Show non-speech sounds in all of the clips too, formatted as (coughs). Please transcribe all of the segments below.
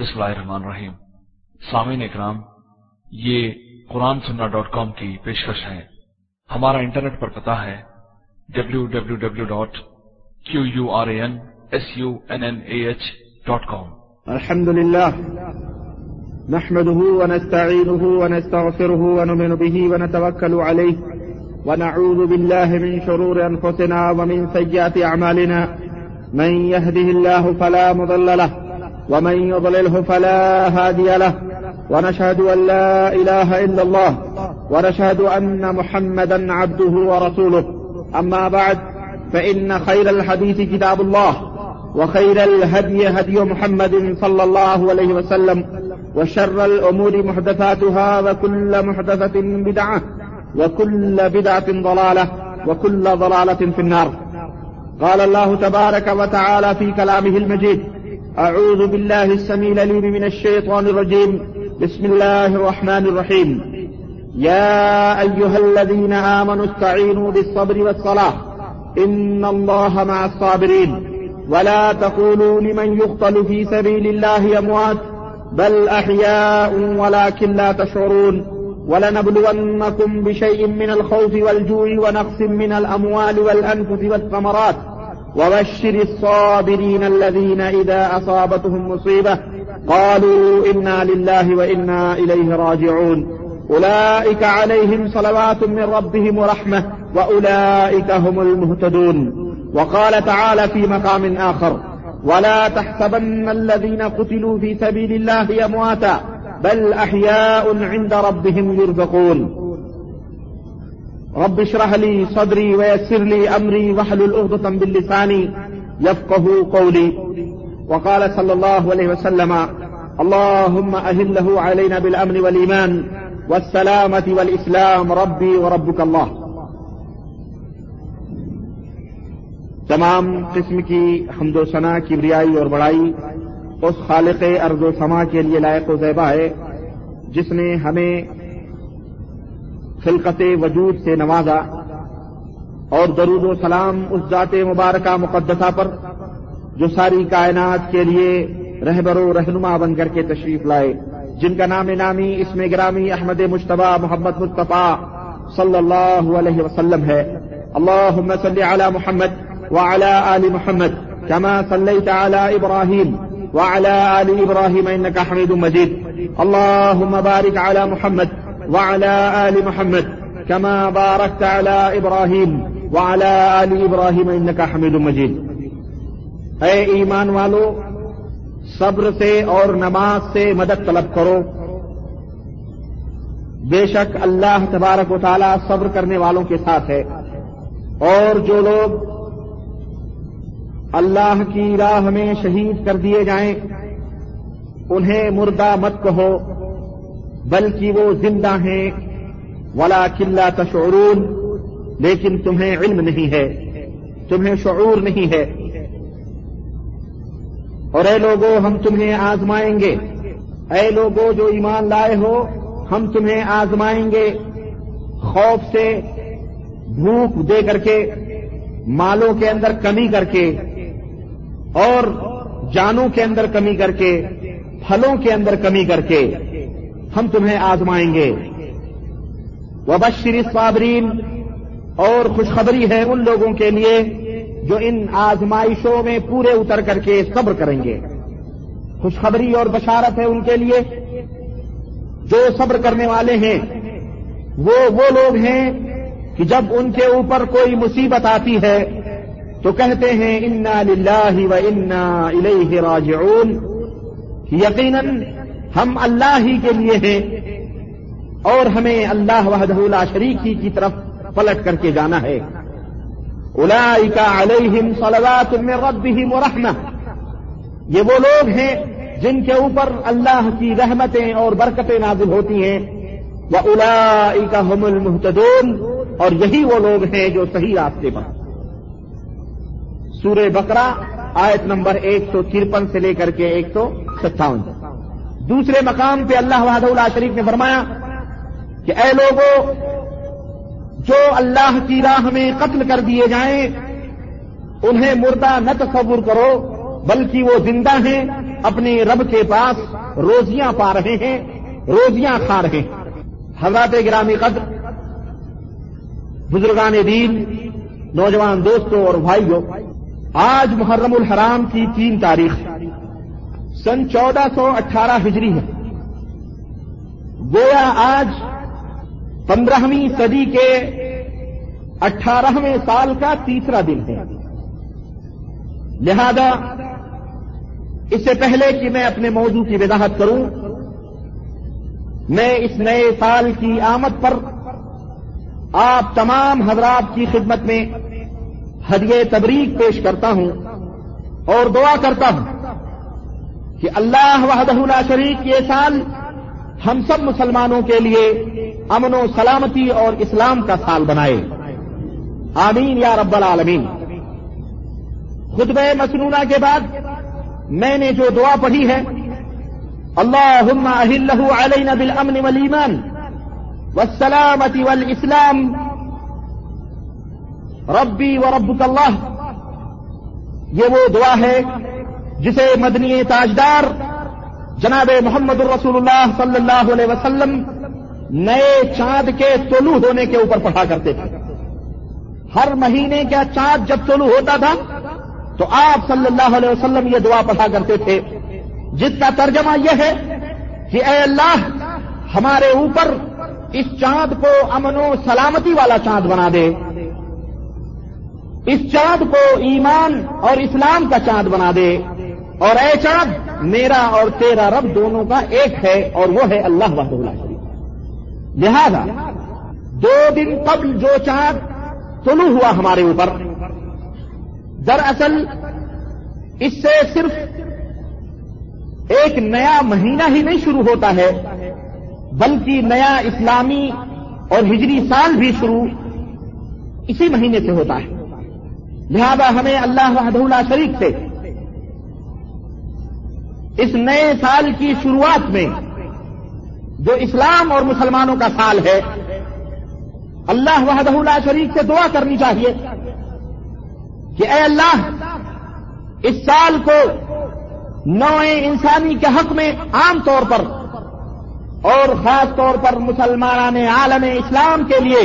بسم اللہ الرحمن الرحیم۔ سامعین اکرام، یہ قرآن سننا ڈاٹ کام کی پیشکش ہے۔ ہمارا انٹرنیٹ پر پتا ہے W W W dot Q U R A N S U N N A H dot com الحمد لله نحمده ونستعينه ونستغفره ونؤمن به ونتوكل عليه ونعوذ بالله من شرور أنفسنا ومن سيئات أعمالنا من يهده الله فلا مضل له۔ ومن يضلله فلا هادي له، ونشهد أن لا إله إلا الله، ونشهد أن محمدا عبده ورسوله. أما بعد، فإن خير الحديث كتاب الله، وخير الهدي هدي محمد صلى الله عليه وسلم، وشر الأمور محدثاتها، وكل محدثة بدعة، وكل بدعة ضلالة، وكل ضلالة في النار. قال الله تبارك وتعالى في كلامه المجيد أعوذ بالله السميع العليم من الشيطان الرجيم. بسم الله الرحمن الرحيم. يا أيها الذين آمنوا استعينوا بالصبر والصلاة. إن الله مع الصابرين. ولا تقولوا لمن يقتل في سبيل الله أموات. بل أحياء ولكن لا تشعرون. ولنبلونكم بشيء من الخوف والجوع ونقص من الأموال والأنفس والثمرات. وبشر الصابرين الذين إذا أصابتهم مصيبة قالوا إنا لله وإنا إليه راجعون. أولئك عليهم صلوات من ربهم ورحمة وأولئك هم المهتدون. وقال تعالى في مقام آخر ولا تحسبن الذين قتلوا في سبيل الله أمواتا، بل أحياء عند ربهم يرزقون. رب اشرح لي صدري ويسر لي أمري واحلل عقدة باللسان يفقه قولي. وقال صلى الله عليه وسلم، اللهم أهله علينا بالأمن والإيمان والسلامة والإسلام، ربي وربك الله. تمام قسم کی حمد و ثنا کی بریائی اور بڑائی اس خالق ارض و سما کے لیے لائق و زیبہ ہے، جس نے ہمیں خلقت وجود سے نوازا اور درود و سلام اس ذات مبارکہ مقدسہ پر جو ساری کائنات کے لیے رہبر و رہنما بن کر کے تشریف لائے، جن کا نام نامی اس میں گرامی احمد مشتبہ محمد مصطفیٰ صلی اللہ علیہ وسلم ہے۔ اللہ صلی علی محمد وعلى آل محمد كما صليت على إبراهيم وعلى آل إبراهيم إنك حميد مجيد اللهم بارك على محمد وعلى آل محمد كما باركت على إبراهيم وعلى آل إبراهيم إنك حميد مجيد. اے ایمان والو، صبر سے اور نماز سے مدد طلب کرو۔ بے شک اللہ تبارک و تعالی صبر کرنے والوں کے ساتھ ہے۔ اور جو لوگ اللہ کی راہ میں شہید کر دیے جائیں، انہیں مردہ مت کہو۔ بلکہ وہ زندہ ہیں۔ ولا قلعہ تشعرون، لیکن تمہیں علم نہیں ہے۔ تمہیں شعور نہیں ہے۔ اور اے لوگوں ہم تمہیں آزمائیں گے۔ اے لوگوں جو ایمان لائے ہو، ہم تمہیں آزمائیں گے۔ خوف سے بھوک دے کر کے، مالوں کے اندر کمی کر کے، اور جانوں کے اندر کمی کر کے، پھلوں کے اندر کمی کر کے۔ ہم تمہیں آزمائیں گے۔ وبشر صابرین اور خوشخبری ہے ان لوگوں کے لیے جو ان آزمائشوں میں پورے اتر کر کے صبر کریں گے۔ خوشخبری اور بشارت ہے ان کے لیے۔ جو صبر کرنے والے ہیں، وہ وہ لوگ ہیں کہ جب ان کے اوپر کوئی مصیبت آتی ہے، تو کہتے ہیں، انا للہ و انا الیہ راجعون یقیناً ہم اللہ ہی کے لیے ہیں اور ہمیں اللہ وحدہ لا شریک ہی کی طرف پلٹ کر کے جانا ہے۔ اولئک علیہم صلوات من ربہم ورحمہ یہ وہ لوگ ہیں جن کے اوپر اللہ کی رحمتیں اور برکتیں نازل ہوتی ہیں۔ وہ الا ہم المحتدون اور یہی وہ لوگ ہیں جو صحیح راستے پر۔ سورہ بقرہ آیت نمبر ایک سو ترپن سے لے کر کے ایک سو ستاون۔ دوسرے مقام پہ اللہ وحد اللہ شریف نے فرمایا کہ اے لوگوں جو اللہ کی راہ میں قتل کر دیے جائیں، انہیں مردہ نہ تصور کرو، بلکہ وہ زندہ ہیں، اپنے رب کے پاس روزیاں پا رہے ہیں، روزیاں کھا رہے ہیں۔ حضرات گرامی قدر، بزرگان دین، نوجوان دوستوں اور بھائیوں، آج محرم الحرام کی تین تاریخ۔ سن چودہ سو اٹھارہ ہجری ہے۔ گویا آج پندرہویں صدی کے اٹھارہویں سال کا تیسرا دن ہے۔ لہذا اس سے پہلے کہ میں اپنے موضوع کی وضاحت کروں، میں اس نئے سال کی آمد پر آپ تمام حضرات کی خدمت میں ہدیے تبریک پیش کرتا ہوں اور دعا کرتا ہوں۔ کہ اللہ وحدہ لا شریک یہ سال ہم سب مسلمانوں کے لیے امن و سلامتی اور اسلام کا سال بنائے۔ آمین یا رب العالمین۔ خطبہ مسنونہ کے بعد میں نے جو دعا پڑھی ہے اللہ اہل علینا بالامن والایمان والسلامتی والاسلام، ربی و ربک اللہ، یہ وہ دعا ہے جسے مدنی تاجدار جناب محمد الرسول اللہ صلی اللہ علیہ وسلم نئے چاند کے طلوع ہونے کے اوپر پڑھا کرتے تھے۔ ہر مہینے کا چاند جب طلوع ہوتا تھا تو آپ صلی اللہ علیہ وسلم یہ دعا پڑھا کرتے تھے۔ جس کا ترجمہ یہ ہے کہ اے اللہ، ہمارے اوپر اس چاند کو امن و سلامتی والا چاند بنا دے۔ اس چاند کو ایمان اور اسلام کا چاند بنا دے۔ اور اے چاند میرا اور تیرا رب دونوں کا ایک ہے اور وہ ہے اللہ وحد اللہ شریف لہذا، دو دن قبل جو چاند طلوع ہوا ہمارے اوپر، دراصل اس سے صرف ایک نیا مہینہ ہی نہیں شروع ہوتا ہے، بلکہ نیا اسلامی اور ہجری سال بھی شروع اسی مہینے سے ہوتا ہے۔ لہذا ہمیں اللہ وحدہ اللہ شریف سے اس نئے سال کی شروعات میں جو اسلام اور مسلمانوں کا سال ہے، اللہ وحدہ اللہ شریف سے دعا کرنی چاہیے کہ اے اللہ، اس سال کو نوئے انسانی کے حق میں عام طور پر اور خاص طور پر مسلمان عالم اسلام کے لیے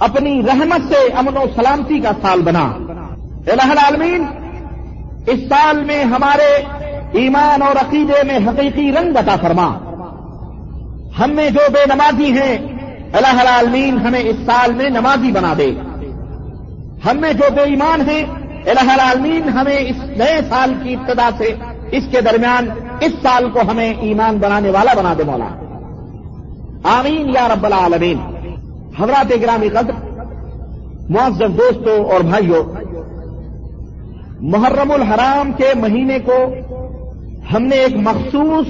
اپنی رحمت سے امن و سلامتی کا سال بنا۔ الہ العالمین، اس سال میں ہمارے ایمان اور عقیدے میں حقیقی رنگ عطا فرما۔ ہم میں جو بے نمازی ہیں الہ العالمین ہمیں اس سال میں نمازی بنا دے۔ ہم میں جو بے ایمان ہیں الہ العالمین ہمیں اس نئے سال کی ابتدا سے اس کے درمیان اس سال کو ہمیں ایمان بنانے والا بنا دے مولا۔ آمین یا رب العالمین۔ حضرات گرامی قدر معذر دوستوں اور بھائیوں محرم الحرام کے مہینے کو ہم نے ایک مخصوص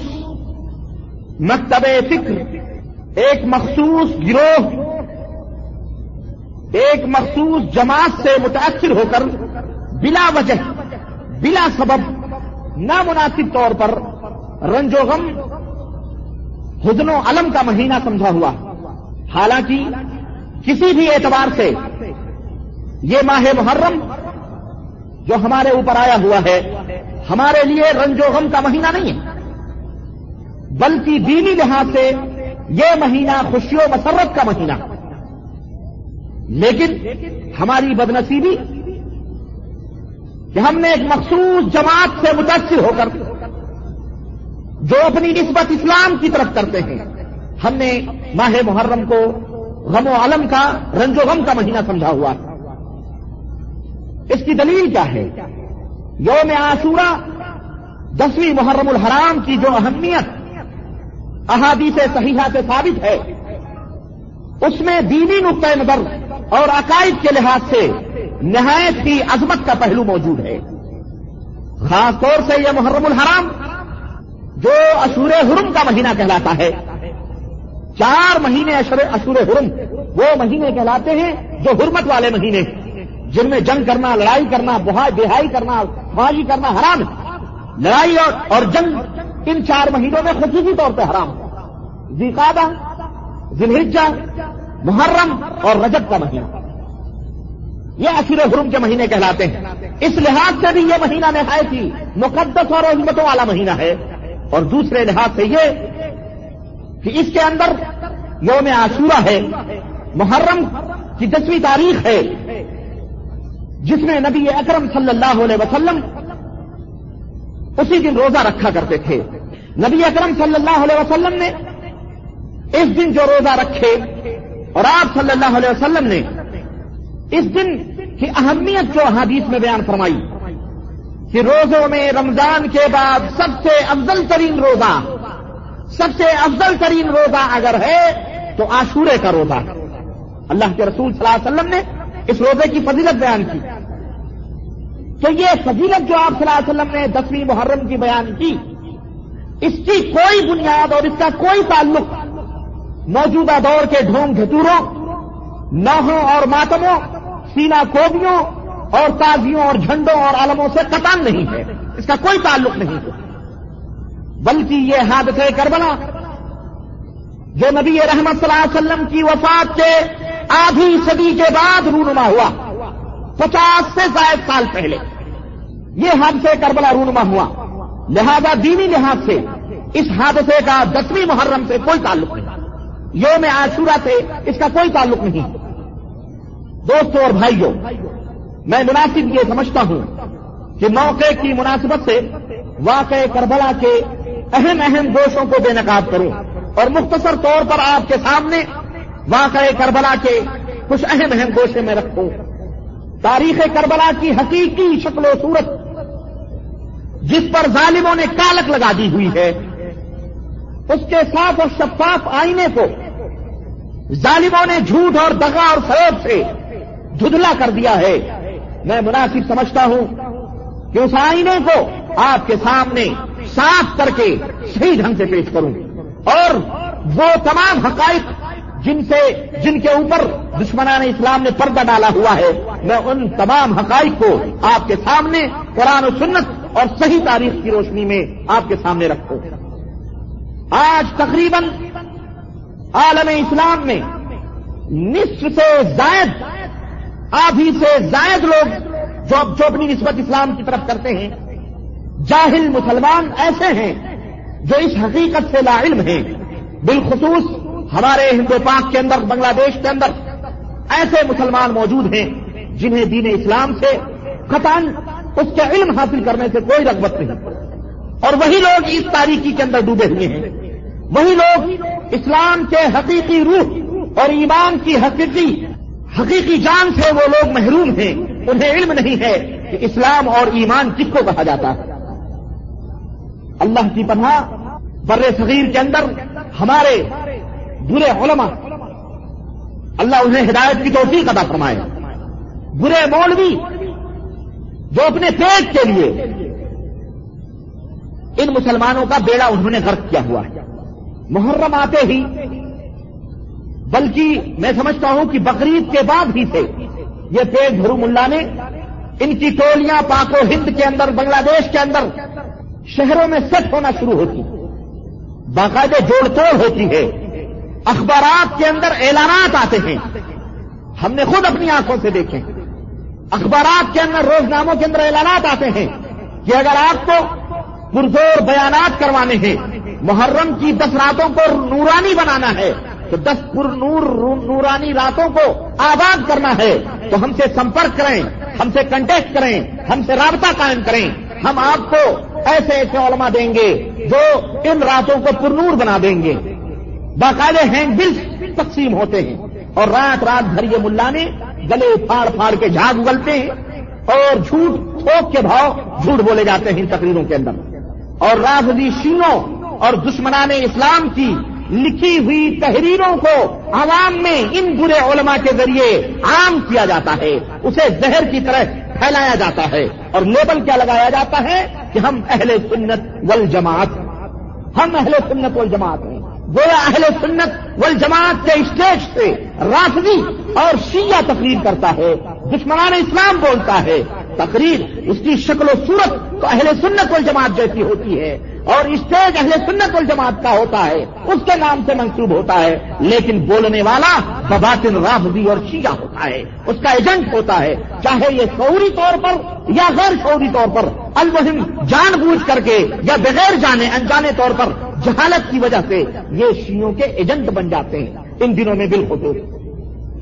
مکتب فکر، ایک مخصوص گروہ، ایک مخصوص جماعت سے متاثر ہو کر بلا وجہ، بلا سبب، نامناسب طور پر رنج و غم، حزن و علم کا مہینہ سمجھا ہوا۔ حالانکہ کسی بھی اعتبار سے یہ ماہ محرم جو ہمارے اوپر آیا ہوا ہے ہمارے لیے رنج و غم کا مہینہ نہیں ہے۔ بلکہ دینی لحاظ سے یہ مہینہ خوشی و مسرت کا مہینہ۔ لیکن ہماری بدنصیبی کہ ہم نے ایک مخصوص جماعت سے متاثر ہو کر جو اپنی نسبت اسلام کی طرف کرتے ہیں، ہم نے ماہ محرم کو غم و علم کا، رنج و غم کا مہینہ سمجھا ہوا۔ اس کی دلیل کیا ہے؟ یوم آسورا دسویں محرم الحرام کی جو اہمیت احادیث صحیحہ سے ثابت ہے، اس میں دینی نقطۂ نظر اور عقائد کے لحاظ سے نہایت کی عظمت کا پہلو موجود ہے۔ خاص طور سے یہ محرم الحرام جو اشور حرم کا مہینہ کہلاتا ہے۔ چار مہینے اشور حرم وہ مہینے کہلاتے ہیں جو حرمت والے مہینے ہیں جن میں جنگ کرنا، لڑائی کرنا بہائی دہائی کرنا بازی کرنا حرام ہے۔ لڑائی اور جنگ ان چار مہینوں میں خصوصی طور پہ حرام ہے۔ زیقادہ ذلحجہ محرم اور رجب کا مہینہ۔ یہ اشور حرم کے مہینے کہلاتے ہیں۔ اس لحاظ سے بھی یہ مہینہ نہایت ہی مقدس اور عظمتوں والا مہینہ ہے۔ اور دوسرے لحاظ سے یہ کہ اس کے اندر یوم عاشورہ ہے۔ محرم کی دسویں تاریخ ہے۔ جس میں نبی اکرم صلی اللہ علیہ وسلم اسی دن روزہ رکھا کرتے تھے۔ نبی اکرم صلی اللہ علیہ وسلم نے اس دن جو روزہ رکھے اور آپ صلی اللہ علیہ وسلم نے اس دن کی اہمیت جو حدیث میں بیان فرمائی کہ روزوں میں رمضان کے بعد سب سے افضل ترین روزہ، سب سے افضل ترین روزہ اگر ہے تو آشورے کا روزہ۔ اللہ کے رسول صلی اللہ علیہ وسلم نے اس روزے کی فضیلت بیان کی۔ تو یہ فضیلت جو آپ صلی اللہ علیہ وسلم نے دسویں محرم کی بیان کی، اس کی کوئی بنیاد اور اس کا کوئی تعلق موجودہ دور کے ڈھونگ گھٹوروں نوہوں اور ماتموں، سینا کوبیوں اور تازیوں اور جھنڈوں اور عالموں سے قطان نہیں ہے۔ اس کا کوئی تعلق نہیں ہے۔ بلکہ یہ حادثہ کربلا، جو نبی رحمت صلی اللہ علیہ وسلم کی وفات کے آدھی صدی کے بعد رونما ہوا۔ پچاس سے زائد سال پہلے۔ یہ حادثے کربلا رونما ہوا۔ لہذا دینی لحاظ سے اس حادثے کا دسویں محرم سے کوئی تعلق نہیں۔ یوم عاشورہ سے اس کا کوئی تعلق نہیں۔ دوستوں اور بھائیوں میں مناسب یہ سمجھتا ہوں کہ موقع کی مناسبت سے واقع کربلا کے اہم اہم گوشوں کو بے نقاب کروں اور مختصر طور پر آپ کے سامنے واقع کربلا کے کچھ اہم اہم گوشے میں رکھوں۔ تاریخ کربلا کی حقیقی شکل و صورت جس پر ظالموں نے کالک لگا دی ہوئی ہے، اس کے صاف اور شفاف آئینے کو ظالموں نے جھوٹ اور دگا اور فروغ سے دھدلا کر دیا ہے۔ میں مناسب سمجھتا ہوں کہ اس آئینے کو آپ کے سامنے صاف کر کے صحیح ڈھنگ سے پیش کروں۔ اور وہ تمام حقائق جن سے جن کے اوپر دشمنان اسلام نے پردہ ڈالا ہوا ہے، میں ان تمام حقائق کو آپ کے سامنے، قرآن و سنت اور صحیح تاریخ کی روشنی میں آپ کے سامنے رکھوں۔ آج تقریباً عالم اسلام میں نصف سے زائد، آدھی سے زائد لوگ جو جو اپنی نسبت اسلام کی طرف کرتے ہیں، جاہل مسلمان ایسے ہیں جو اس حقیقت سے لا علم ہیں۔ بالخصوص ہمارے ہندو پاک کے اندر، بنگلہ دیش کے اندر ایسے مسلمان موجود ہیں جنہیں دین اسلام سے قطان اس کے علم حاصل کرنے سے کوئی رغبت نہیں۔ اور وہی لوگ اس تاریخی کے اندر ڈوبے ہوئے ہیں۔ وہی لوگ اسلام کے حقیقی روح اور ایمان کی حقیقی حقیقی جان سے وہ لوگ محروم ہیں۔ انہیں علم نہیں ہے کہ اسلام اور ایمان کس کو کہا جاتا ہے۔ اللہ کی پناہ بر صغیر کے اندر ہمارے برے علماء۔ اللہ انہیں ہدایت کی توفیق ادا فرمائے۔ برے مولوی جو اپنے پیٹ کے لیے ان مسلمانوں کا بیڑا انہوں نے غرق کیا ہوا ہے۔ محرم آتے ہی۔ بلکہ میں سمجھتا ہوں کہ بقرعید کے بعد ہی سے یہ پیٹ بھرو ملا نے ان کی ٹولیاں پاک و ہند کے اندر، بنگلہ دیش کے اندر شہروں میں سیٹ ہونا شروع ہوتی۔ باقاعدہ جوڑ توڑ ہوتی ہے۔ اخبارات کے اندر اعلانات آتے ہیں۔ ہم نے خود اپنی آنکھوں سے دیکھے۔ اخبارات کے اندر روزناموں کے اندر اعلانات آتے ہیں کہ اگر آپ کو پرزور بیانات کروانے ہیں، محرم کی دس راتوں کو نورانی بنانا ہے، تو دس پر نور نورانی راتوں کو آباد کرنا ہے۔ تو ہم سے سمپرک کریں، ہم سے کنٹیکٹ کریں، ہم سے رابطہ قائم کریں۔ ہم آپ کو ایسے ایسے علماء دیں گے جو ان راتوں کو پرنور بنا دیں گے۔ باقاعدہ ہینڈ بلس تقسیم ہوتے ہیں اور رات رات بھر یہ ملا نے گلے پھاڑ پھاڑ کے جھاگ اگلتے ہیں اور جھوٹ تھوک کے بھاؤ جھوٹ بولے جاتے ہیں ان تقریروں کے اندر اور راجدیشینوں اور دشمنان اسلام کی لکھی ہوئی تحریروں کو عوام میں ان برے علماء کے ذریعے عام کیا جاتا ہے، اسے زہر کی طرح پھیلایا جاتا ہے اور لیبل کیا لگایا جاتا ہے کہ ہم اہل سنت والجماعت، ہم اہل سنت والجماعت ہیں۔ گویا اہل سنت والجماعت کے اسٹیج سے رافضی اور شیعہ تقریر کرتا ہے، دشمنان اسلام بولتا ہے۔ تقریر اس کی شکل و صورت تو اہل سنت والجماعت جیسی ہوتی ہے اور اسٹیج اہل سنت والجماعت کا ہوتا ہے، اس کے نام سے منسوب ہوتا ہے، لیکن بولنے والا بباطن رافضی اور شیعہ ہوتا ہے، اس کا ایجنٹ ہوتا ہے، چاہے یہ فوری طور پر یا غیر فوری طور پر المہم جان بوجھ کر کے یا بغیر جانے، انجانے طور پر جہالت کی وجہ سے یہ شیوں کے ایجنٹ بن جاتے ہیں، ان دنوں میں بالخصوص۔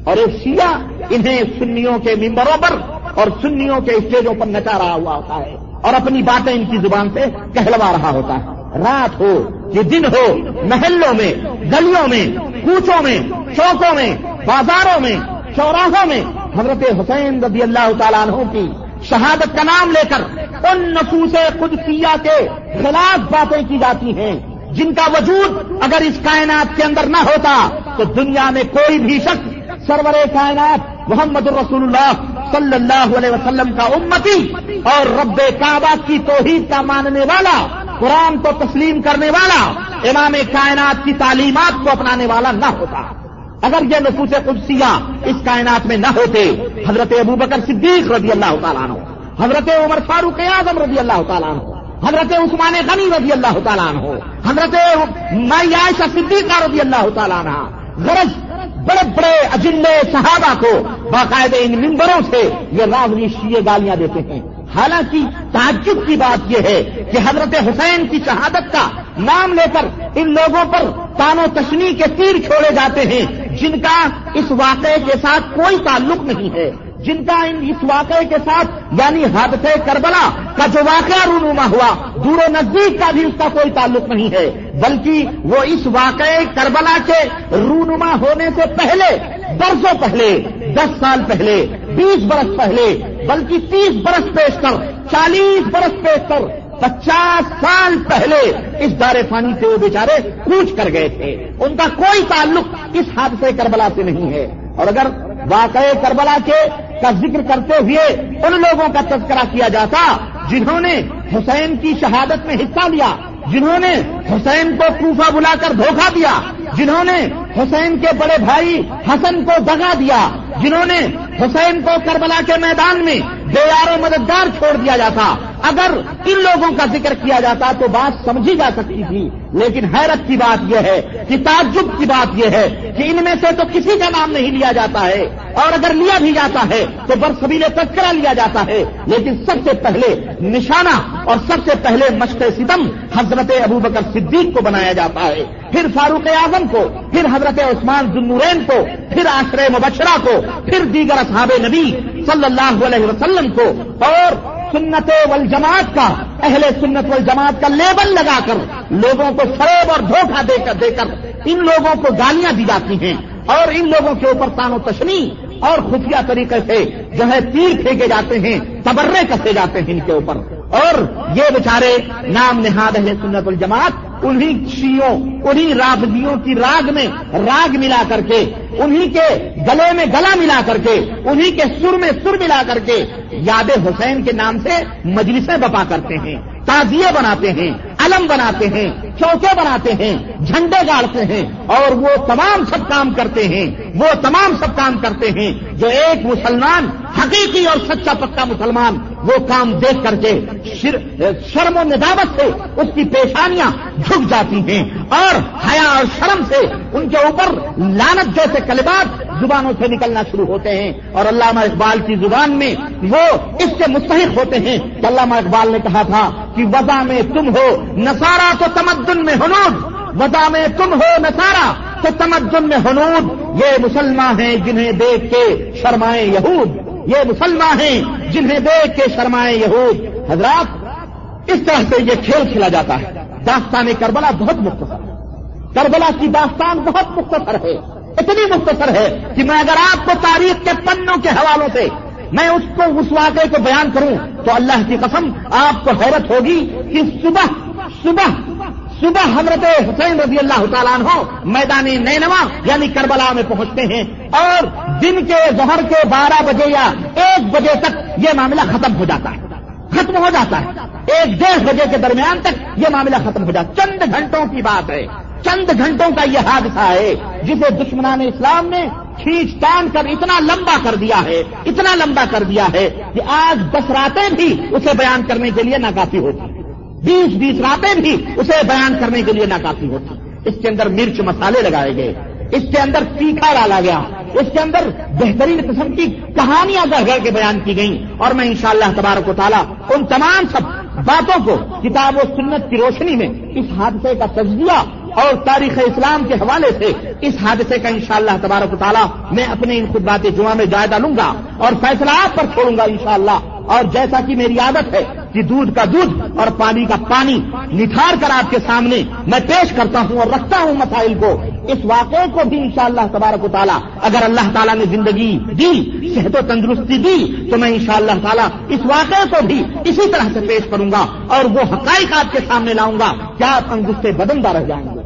اور ایک شیعہ انہیں سنیوں کے ممبروں پر اور سنیوں کے اسٹیجوں پر نچا رہا ہوا ہوتا ہے اور اپنی باتیں ان کی زبان سے کہلوا رہا ہوتا ہے۔ رات ہو، یہ دن ہو، محلوں میں، گلیوں میں، کوچوں میں، چوکوں میں، بازاروں میں، چوراہوں میں۔ حضرت حسین رضی اللہ تعالیٰ عنہ کی شہادت کا نام لے کر ان نفوس قدسیہ کے خلاف باتیں کی جاتی ہیں۔ جن کا وجود اگر اس کائنات کے اندر نہ ہوتا تو دنیا میں کوئی بھی شخص سرور کائنات محمد الرسول اللہ صلی اللہ علیہ وسلم کا امتی اور رب کعبہ کی توحید کا ماننے والا، قرآن کو تسلیم کرنے والا، امام کائنات کی تعلیمات کو اپنانے والا نہ ہوتا۔ اگر یہ نفوس قدسیہ اس کائنات میں نہ ہوتے، حضرت ابو بکر صدیق رضی اللہ تعالیٰ عنہ، حضرت عمر فاروق اعظم رضی اللہ تعالیٰ عنہ، حضرت عثمان غنی رضی اللہ تعالیٰ عنہ، حضرت مائی عائشہ صدیقہ رضی اللہ تعالیٰ عنہ، غرض بڑے بڑے اجنڈے صحابہ کو باقاعدہ ان ممبروں سے یہ راوی شیے گالیاں دیتے ہیں۔ حالانکہ تعجب کی بات یہ ہے کہ حضرت حسین کی شہادت کا نام لے کر ان لوگوں پر تان و تشنی کے تیر چھوڑے جاتے ہیں، جن کا اس واقعے کے ساتھ کوئی تعلق نہیں ہے۔ جن کا ان اس واقعے کے ساتھ یعنی حادثے کربلا کا جو واقعہ رونما ہوا، دور و نزدیک کا بھی اس کا کوئی تعلق نہیں ہے۔ بلکہ وہ اس واقعے کربلا کے رونما ہونے سے پہلے، برسوں پہلے، دس سال پہلے، بیس برس پہلے، بلکہ تیس برس پیش کر، چالیس برس پیش کر، پچاس سال پہلے اس دار فانی سے وہ بیچارے کوچ کر گئے تھے۔ ان کا کوئی تعلق اس حادثے کربلا سے نہیں ہے۔ اور اگر واقع کربلا کے کا ذکر کرتے ہوئے ان لوگوں کا تذکرہ کیا جاتا جنہوں نے حسین کی شہادت میں حصہ لیا، جنہوں نے حسین کو کوفہ بلا کر دھوکہ دیا، جنہوں نے حسین کے بڑے بھائی حسن کو دگا دیا، جنہوں نے حسین کو کربلا کے میدان میں بے یار مددگار چھوڑ دیا جاتا۔ اگر ان لوگوں کا ذکر کیا جاتا تو بات سمجھی جا سکتی تھی۔ لیکن حیرت کی بات یہ ہے کہ تعجب کی بات یہ ہے کہ ان میں سے تو کسی کا نام نہیں لیا جاتا ہے۔ اور اگر لیا بھی جاتا ہے تو برسبیل تذکرہ لیا جاتا ہے۔ لیکن سب سے پہلے نشانہ اور سب سے پہلے مشق ستم حضرت ابو بکر صدیق کو بنایا جاتا ہے۔ پھر فاروق اعظم کو، پھر حضرت عثمان ذنورین کو، پھر آشر مبشرہ کو، پھر دیگر اصحاب نبی صلی اللہ علیہ وسلم کو اور سنت والجماعت کا، اہل سنت والجماعت کا لیبل لگا کر، لوگوں کو فریب اور دھوکہ دے کر دے کر ان لوگوں کو گالیاں دی جاتی ہیں اور ان لوگوں کے اوپر تان و تشنی اور خفیہ طریقے سے جو ہے تیر پھینکے جاتے ہیں، تبرے کسے جاتے ہیں ان کے اوپر۔ اور یہ بیچارے نام نہاد اہل سنت الجماعت انہی شیوں، انہی رابضیوں کی راگ میں راگ ملا کر کے، انہی کے گلے میں گلا ملا کر کے، انہی کے سر میں سر ملا کر کے یاد حسین کے نام سے مجلسیں بپا کرتے ہیں، تازیے بناتے ہیں، علم بناتے ہیں، چوکے بناتے ہیں، جھنڈے گاڑتے ہیں، اور وہ تمام سب کام کرتے ہیں، وہ تمام سب کام کرتے ہیں جو ایک مسلمان حقیقی اور سچا پکا مسلمان وہ کام دیکھ کر کے شرم و نداوت سے اس کی پیشانیاں جھک جاتی ہیں اور حیا اور شرم سے ان کے اوپر لانت جیسے کلبات زبانوں سے نکلنا شروع ہوتے ہیں اور علامہ اقبال کی زبان میں وہ اس سے مستحق ہوتے ہیں کہ علامہ اقبال نے کہا تھا کہ وضع میں تم ہو نسارا تو تمدن میں ہنود وضع میں تم ہو نسارا تو تمدن میں ہنود یہ مسلمان ہیں جنہیں دیکھ کے شرمائے یہود۔ یہ مسلمان ہیں جنہیں دیکھ کے شرمائے یہود۔ حضرات، اس طرح سے یہ کھیل کھیلا جاتا ہے۔ داستان کربلا بہت مختصر ہے۔ کربلا کی داستان بہت مختصر ہے۔ اتنی مختصر ہے کہ میں اگر آپ کو تاریخ کے پنوں کے حوالوں سے میں اس کو، اس واقعے کو بیان کروں تو اللہ کی قسم آپ کو حیرت ہوگی کہ صبح صبح صبح حضرت حسین رضی اللہ تعالیٰ عنہ میدان نینوا یعنی کربلا میں پہنچتے ہیں اور دن کے ظہر کے بارہ بجے یا ایک بجے تک یہ معاملہ ختم ہو جاتا ہے۔ ختم ہو جاتا ہے۔ ایک ڈیڑھ بجے کے درمیان تک یہ معاملہ ختم ہو جاتا چند گھنٹوں کی بات ہے۔ چند گھنٹوں کا یہ حادثہ ہے جسے دشمنان اسلام نے کھینچ تان کر اتنا لمبا کر دیا ہے۔ اتنا لمبا کر دیا ہے کہ آج دس راتیں بھی اسے بیان کرنے کے لیے ناکافی ہوتی بیس بیس راتیں بھی اسے بیان کرنے کے لیے ناکافی ہوتی۔ اس کے اندر مرچ مسالے لگائے گئے۔ اس کے اندر تیکھا ڈالا گیا۔ اس کے اندر بہترین قسم کی کہانیاں گھر گھر کے بیان کی گئیں۔ اور میں انشاءاللہ تبارک و تعالیٰ ان تمام سب باتوں کو کتاب و سنت کی روشنی میں اس حادثے کا تجزیہ اور تاریخ اسلام کے حوالے سے اس حادثے کا انشاءاللہ تبارک و تعالیٰ میں اپنے ان خطبات جمعہ میں جائزہ لوں گا اور فیصلہ آپ پر چھوڑوں گا انشاءاللہ۔ اور جیسا کہ میری عادت ہے کہ دودھ کا دودھ اور پانی کا پانی نکھار کر آپ کے سامنے میں پیش کرتا ہوں اور رکھتا ہوں مسائل کو۔ اس واقعے کو بھی انشاءاللہ تبارک و تعالیٰ اگر اللہ تعالیٰ نے زندگی دی، صحت و تندرستی دی، تو میں انشاءاللہ تعالیٰ اس واقعے کو بھی اسی طرح سے پیش کروں گا اور وہ حقائق آپ کے سامنے لاؤں گا۔ کیا آپ انگستے بدندہ رہ جائیں گے؟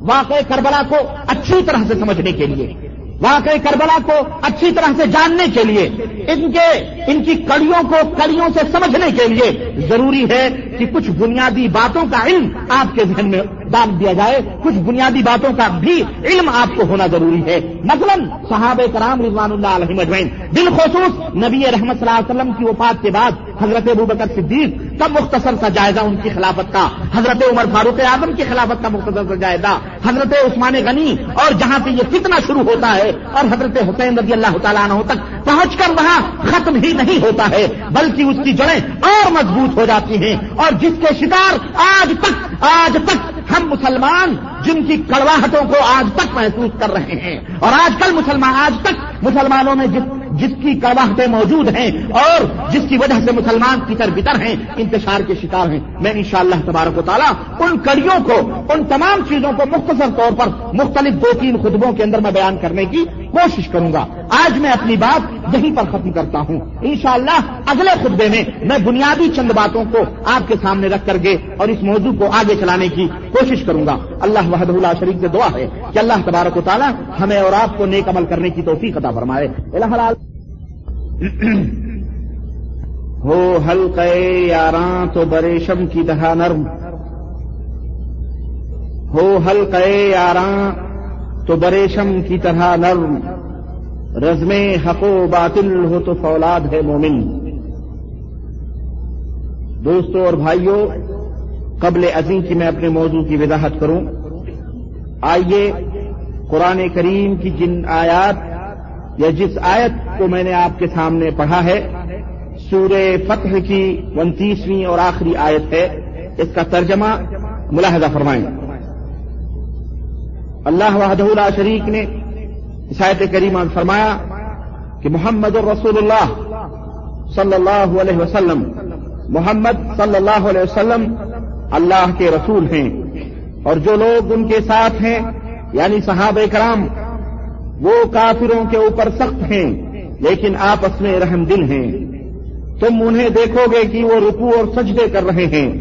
واقع کربلا کو اچھی طرح سے سمجھنے کے لیے۔ واقع کربلا کو اچھی طرح سے جاننے کے لیے، ان کے، ان کی کڑیوں کو کڑیوں سے سمجھنے کے لیے ضروری ہے کہ کچھ بنیادی باتوں کا علم آپ کے ذہن میں ڈال دیا جائے، کچھ بنیادی باتوں کا بھی علم آپ کو ہونا ضروری ہے۔ مثلا صحابہ کرام رضوان اللہ علیہ مجمعین بالخصوص نبی رحمت صلی اللہ علیہ وسلم کی وفات کے بعد حضرت ابو بکر صدیق کا مختصر سا جائزہ ان کی خلافت کا، حضرت عمر فاروق اعظم کی خلافت کا مختصر سا جائزہ، حضرت عثمان غنی، اور جہاں سے یہ فتنہ شروع ہوتا ہے، اور حضرت حسین رضی اللہ تعالیٰ عنہ تک پہنچ کر وہاں ختم ہی نہیں ہوتا ہے، بلکہ اس کی جڑیں اور مضبوط ہو جاتی ہیں، اور جس کے شکار آج تک آج تک ہم مسلمان، جن کی کڑواہٹوں کو آج تک محسوس کر رہے ہیں، اور آج کل مسلمان، آج تک مسلمانوں میں جس جس کی کڑواہٹیں موجود ہیں اور جس کی وجہ سے مسلمان پتر بتر ہیں، انتشار کے شکار ہیں۔ میں انشاءاللہ تبارک و تعالیٰ ان کڑیوں کو، ان تمام چیزوں کو مختصر طور پر مختلف دو تین خطبوں کے اندر میں بیان کرنے کی کوشش کروں گا۔ آج میں اپنی بات یہیں پر ختم کرتا ہوں۔ انشاءاللہ اگلے خطبے میں میں بنیادی چند باتوں کو آپ کے سامنے رکھ کر کے اور اس موضوع کو آگے چلانے کی کوشش کروں گا۔ اللہ وحد اللہ شریف سے دعا ہے کہ اللہ تبارک و تعالیٰ ہمیں اور آپ کو نیک عمل کرنے کی توفیق عطا فرمائے۔ (coughs) ہو حلقے یاراں تو بریشم کی دہا نرم۔ ہو حلقے یاراں تو بریشم کی طرح نرم۔ رزم حق و باطل ہو تو فولاد ہے مومن۔ دوستوں اور بھائیوں قبل عظیم کی میں اپنے موضوع کی وضاحت کروں۔ آئیے قرآن کریم کی جن آیات یا جس آیت کو میں نے آپ کے سامنے پڑھا ہے سور فتح کی انتیسویں اور آخری آیت ہے۔ اس کا ترجمہ ملاحظہ فرمائیں۔ اللہ وحدہ شریک نے آیت کریمہ فرمایا کہ محمد الرسول اللہ صلی اللہ علیہ وسلم، محمد صلی اللہ علیہ وسلم اللہ کے رسول ہیں۔ اور جو لوگ ان کے ساتھ ہیں یعنی صحابہ کرام، وہ کافروں کے اوپر سخت ہیں، لیکن آپس میں رحم دل ہیں۔ تم انہیں دیکھو گے کہ وہ رکو اور سجدے کر رہے ہیں۔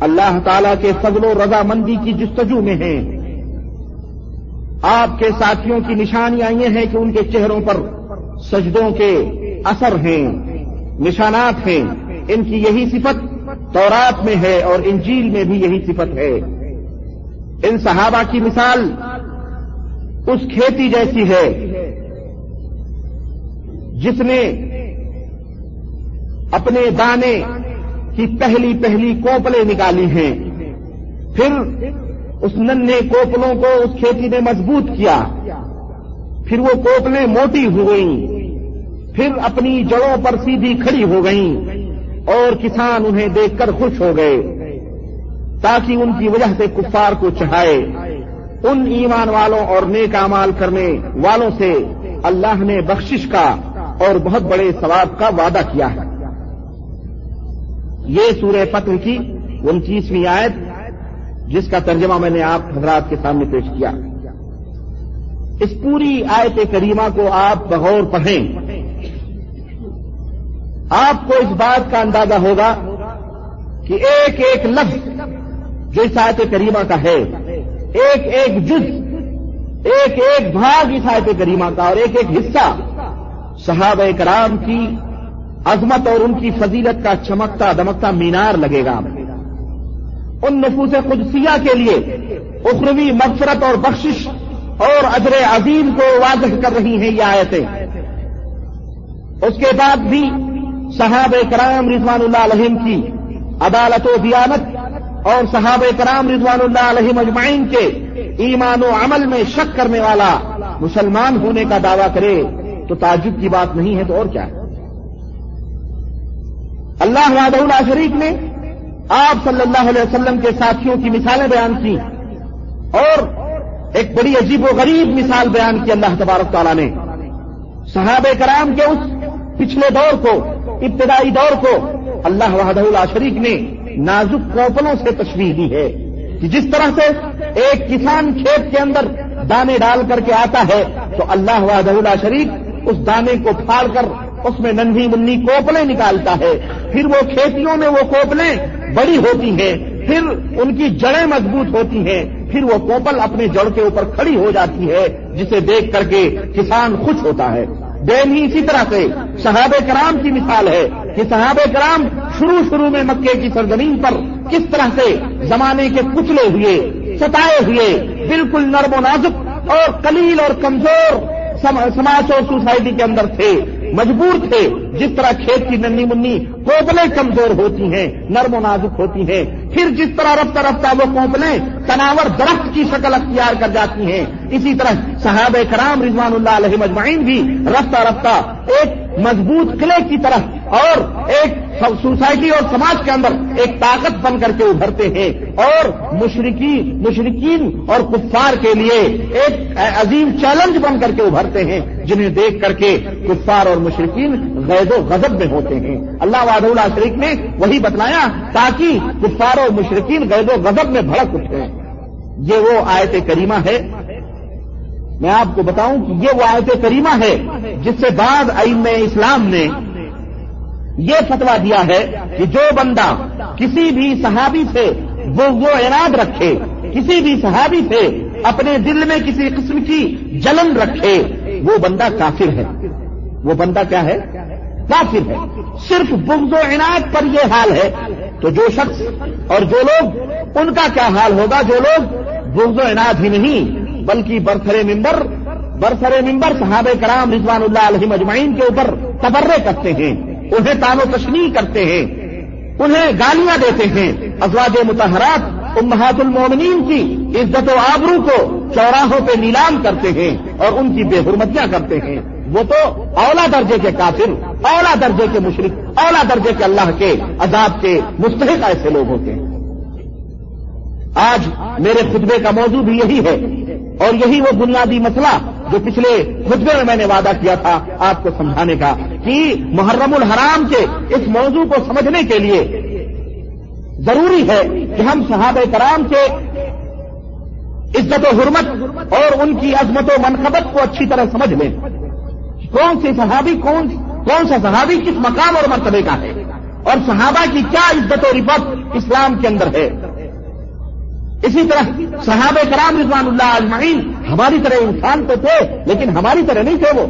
اللہ تعالی کے فضل و رضامندی کی جستجو میں ہیں۔ آپ کے ساتھیوں کی نشانیاں یہ ہیں کہ ان کے چہروں پر سجدوں کے اثر ہیں، نشانات ہیں۔ ان کی یہی صفت تورات میں ہے اور انجیل میں بھی یہی صفت ہے۔ ان صحابہ کی مثال اس کھیتی جیسی ہے، جس نے اپنے دانے کی پہلی پہلی کوپلیں نکالی ہیں۔ پھر اس ننے کوپلوں کو اس کھیتی نے مضبوط کیا۔ پھر وہ کوپلیں موٹی ہو گئیں۔ پھر اپنی جڑوں پر سیدھی کھڑی ہو گئیں اور کسان انہیں دیکھ کر خوش ہو گئے تاکہ ان کی وجہ سے کفار کو چڑھائے۔ ان ایمان والوں اور نیک امال کرنے والوں سے اللہ نے بخشش کا اور بہت بڑے ثواب کا وعدہ کیا ہے۔ یہ سورہ فتح کی انتیسویں آیت جس کا ترجمہ میں نے آپ حضرات کے سامنے پیش کیا۔ اس پوری آیت کریمہ کو آپ بغور پڑھیں۔ آپ کو اس بات کا اندازہ ہوگا کہ ایک ایک لفظ جو اس آیت کریمہ کا ہے، ایک ایک جز، ایک ایک بھاگ اس آیت کریمہ کا اور ایک ایک حصہ صحابہ کرام کی عظمت اور ان کی فضیلت کا چمکتا دمکتا مینار لگے گا۔ ان نفوس قدسیہ کے لیے اخروی مغفرت اور بخشش اور اجر عظیم کو واضح کر رہی ہیں یہ آیتیں۔ اس کے بعد بھی صحاب کرام رضوان اللہ علیہ کی عدالت و دیانت اور صحاب کرام رضوان اللہ علیہ مجمعین کے ایمان و عمل میں شک کرنے والا مسلمان ہونے کا دعویٰ کرے تو تعجب کی بات نہیں ہے تو اور کیا ہے؟ اللہ وعدہ اللہ شریف نے آپ صلی اللہ علیہ وسلم کے ساتھیوں کی مثالیں بیان کی اور ایک بڑی عجیب و غریب مثال بیان کی اللہ تبارک تعالیٰ نے۔ صحابہ کرام کے اس پچھلے دور کو، ابتدائی دور کو اللہ وحدہ اللہ شریف نے نازک کوپلوں سے تشریح دی ہے کہ جس طرح سے ایک کسان کھیت کے اندر دانے ڈال کر کے آتا ہے تو اللہ وحدہ اللہ شریف اس دانے کو پھاڑ کر اس میں ننھی منی کوپلیں نکالتا ہے۔ پھر وہ کھیتیوں میں وہ کوپلیں بڑی ہوتی ہیں، پھر ان کی جڑیں مضبوط ہوتی ہیں، پھر وہ کوپل اپنے جڑ کے اوپر کھڑی ہو جاتی ہے، جسے دیکھ کر کے کسان خوش ہوتا ہے۔ دین ہی اسی طرح سے صحاب کرام کی مثال ہے کہ صحاب کرام شروع شروع میں مکے کی سرزمین پر کس طرح سے زمانے کے کچلے ہوئے، ستائے ہوئے، بالکل نرم و نازک اور کلیل اور کمزور سماج اور سوسائٹی کے اندر تھے، مجبور تھے۔ جس طرح کھیت کی ننی منی کوبلیں کمزور ہوتی ہیں، نرم و نازک ہوتی ہیں پھر جس طرح رفتہ رفتہ وہ کوپلیں تناور درخت کی شکل اختیار کر جاتی ہیں، اسی طرح صحابہ کرام رضوان اللہ علیہ مجمعین بھی رفتہ رفتہ ایک مضبوط قلعے کی طرح اور ایک سوسائٹی اور سماج کے اندر ایک طاقت بن کر کے ابھرتے ہیں اور مشرقین مشرقین اور کفار کے لیے ایک عظیم چیلنج بن کر کے ابھرتے ہیں۔ جنہیں دیکھ کر کے کفار اور مشرقین غید و غضب میں ہوتے ہیں۔ اللہ واد اللہ شریف نے وہی بتلایا تاکہ کفار اور مشرقین غید و غضب میں بھڑک اٹھے یہ وہ آیت کریمہ ہے۔ میں آپ کو بتاؤں کہ یہ وہ آیت کریمہ ہے جس سے بعد علم اسلام نے یہ فتوا دیا ہے کہ جو بندہ کسی بھی صحابی سے وہ وہ اراد رکھے، کسی بھی صحابی سے اپنے دل میں کسی قسم کی جلن رکھے وہ بندہ کافر ہے۔ وہ بندہ کیا ہے؟ کافر ہے۔ صرف بغض و عنایت پر یہ حال ہے تو جو شخص اور جو لوگ، ان کا کیا حال ہوگا؟ جو لوگ بغض و عنایت ہی نہیں، بلکہ برسر ممبر برسر ممبر صحابہ کرام رضوان اللہ علیہ مجمعین کے اوپر تبرے کرتے ہیں، انہیں تان و تشنی کرتے ہیں، انہیں گالیاں دیتے ہیں، ازواج متحرات امہات المومنین کی عزت و آبرو کو چوراہوں پہ نیلام کرتے ہیں اور ان کی بے حرمتیاں کرتے ہیں۔ وہ تو اولا درجے کے کافر، اولا درجے کے مشرق اولا درجے کے اللہ کے عذاب کے مستحق ایسے لوگ ہوتے ہیں۔ آج میرے خطبے کا موضوع بھی یہی ہے۔ اور یہی وہ بنیادی مسئلہ جو پچھلے خطبے میں میں نے وعدہ کیا تھا آپ کو سمجھانے کا کہ محرم الحرام کے اس موضوع کو سمجھنے کے لیے ضروری ہے کہ ہم صحابہ کرام کے عزت و حرمت اور ان کی عظمت و منقبت کو اچھی طرح سمجھ لیں۔ کون سی صحابی کون کون سا صحابی کس مقام اور مرتبے کا ہے؟ اور صحابہ کی کیا عزت و رفت اسلام کے اندر ہے؟ اسی طرح صحابہ کرام رضوان اللہ اجمعین ہماری طرح انسان تو تھے، لیکن ہماری طرح نہیں تھے وہ۔